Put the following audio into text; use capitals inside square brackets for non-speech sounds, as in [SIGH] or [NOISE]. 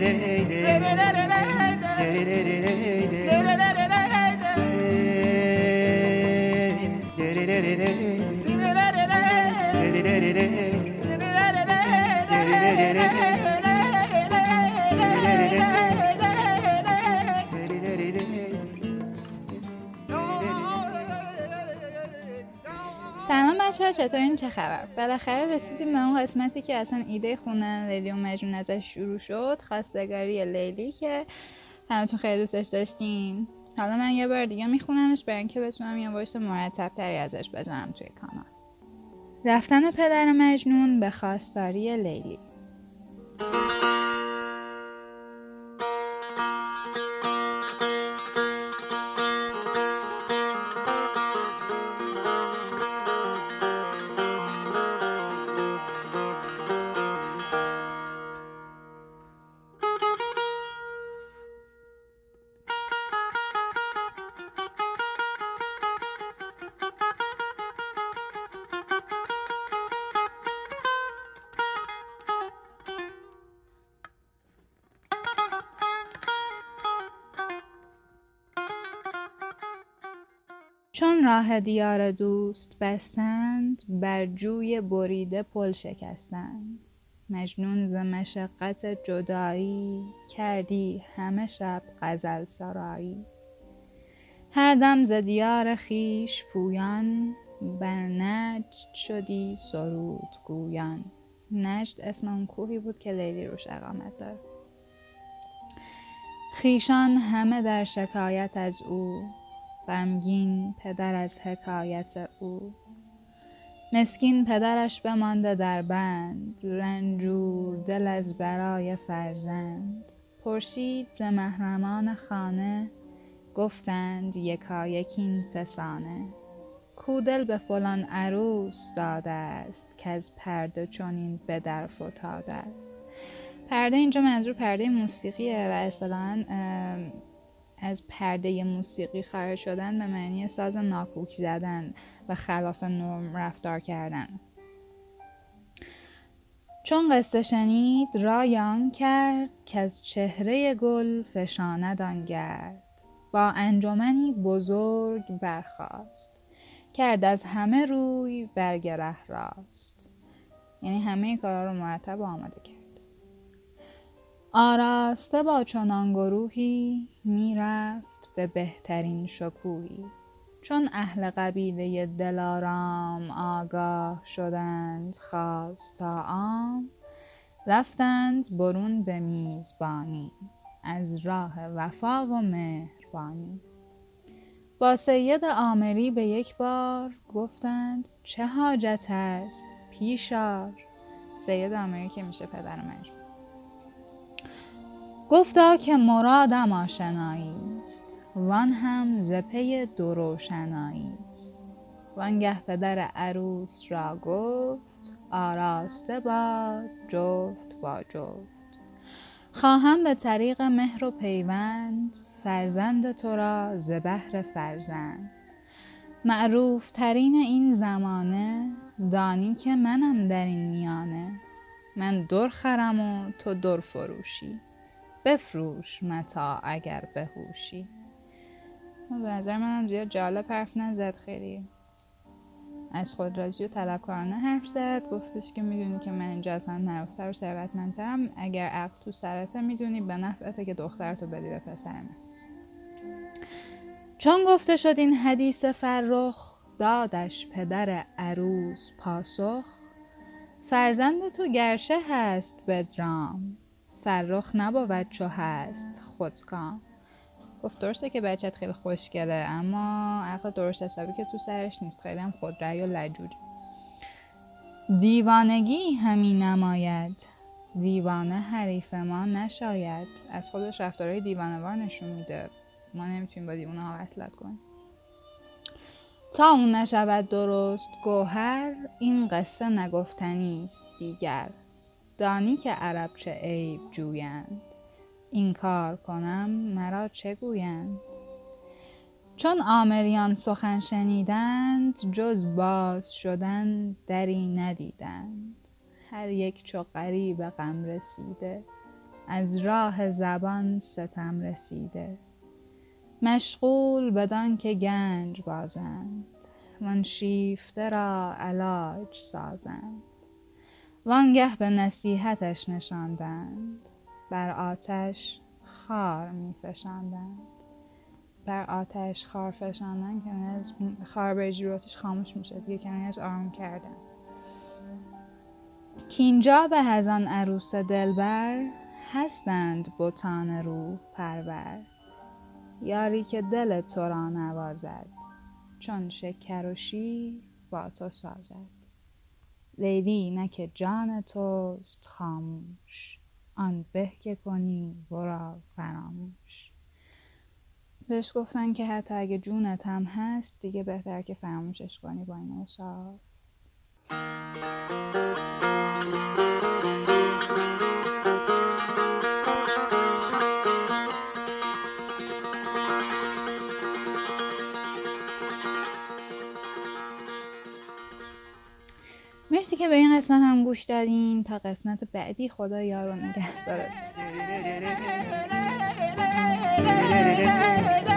querer. بچه چطورین؟ چه خبر؟ بالاخره رسیدیم به اون قسمتی که اصلا ایده خوندن لیلی و مجنون ازش شروع شد خواستگاری لیلی که همتون خیلی دوستش داشتین. حالا من یه بار دیگه میخونمش برای اینکه بتونم یه وایس مرتب تری ازش بذارم توی کانال. رفتن پدر مجنون به خواستاری لیلی. چون راه دیار دوست بستند بر جوی بریده پل شکستند. مجنون ز مشقت جدایی کردی همه شب غزل سرایی. هر دم ز دیار خویش پویان بر نجد شدی سرود گویان. نجد اسم اون کوهی بود که لیلی روش اقامت داره خویشان همه در شکایت از او غمگین پدر از حکایت او. مسکین پدرش بمانده در بند رنجور دل از برای فرزند. پرسید ز محرمان خانه گفتند یکایک فسانه. کو دل به فلان عروس داده است کز پرده چنین به در فتاده است پرده اینجا منظور پرده موسیقیه و اصطلاحا از پرده موسیقی خارج شدن به معنی ساز ناکوک زدن و خلاف نرم رفتار کردن. چون قصه شنید رایان کرد که از چهره گل فشاند گرد. با انجمنی بزرگ برخاست کرد از همه روی برگره راست. یعنی همه کارا رو مرتب آماده کرد. آراسته با چنان گروهی می‌رفت به بهترین شکوهی. چون اهل قبیله دلارام آگاه شدند خواست تا عام رفتند برون به میزبانی از راه وفا و مهربانی. با سید آمری به یک بار گفتند چه حاجت است پیشار؟ سید آمری که میشه پدر مجموع گفتا که مرادم آشنایی است وان هم ز پی دروشنایی است. وانگه پدر عروس را گفت آراسته با جفت با جفت. خواهم به طریق مهر و پیوند فرزند تو را ز بهر فرزند. معروف ترین این زمانه دانی که منم در این میانه. من در خرم و تو در فروشی. بفروش متا اگر بهوشی. به نظر منم زیاد جالب حرف نزد خیلی. از خود رازی و طلبکارانه حرف زد. گفتش که می‌دونی که من اینجا اصلا نرفتر و ثروتمندترم. اگر عقل تو سرته می‌دونی به نفعته که دخترتو بدی به پسر من. چون گفته شد این حدیث فرخ دادش پدر عروس پاسخ فرزند تو گرشه هست بدرام. فرخ نبود چو هست. خودکام. گفت درسته که بچت خیلی خوشگله اما عقل درست حسابی که تو سرش نیست. خیلی هم خودرأی و لجوج. دیوانگی همین نماید. دیوانه حریف ما نشاید. از خودش رفتارهای دیوانوار نشون میده. ما نمی‌تونیم با دیوانه ها وصلت کنیم. تا اون نشود درست گوهر این قصه نگفتنی است دیگر. دانی که عرب چه عیب جویند. این کار کنم مرا چه گویند؟ چون آمریان سخن شنیدند جز باز شدن دری ندیدند. هر یک چو غریب غم رسیده از راه زبان ستم رسیده. مشغول بدان که گنج بازند وان شیفته را علاج سازند. وانگه به نصیحتش نشاندند. بر آتش خار می بر آتش خار فشاندن که از خار به خاموش میشه دیگه کنی از آرام کردن. کینجا به هزان عروس دلبر هستند بتان روح پرور. یاری که دل تو را نوازد چون شکر و شیر با تو سازد. لیلی که جان توست خاموش آن به که کنی ورا فراموش. بهش گفتن که حتی اگه جونت هم هست دیگه بهتر که فراموشش کنی با این اوصاف مرسی که به این قسمت هم گوش دادین. تا قسمت بعدی خدا یار و نگه دارد [LAUGHS] [LAUGHS]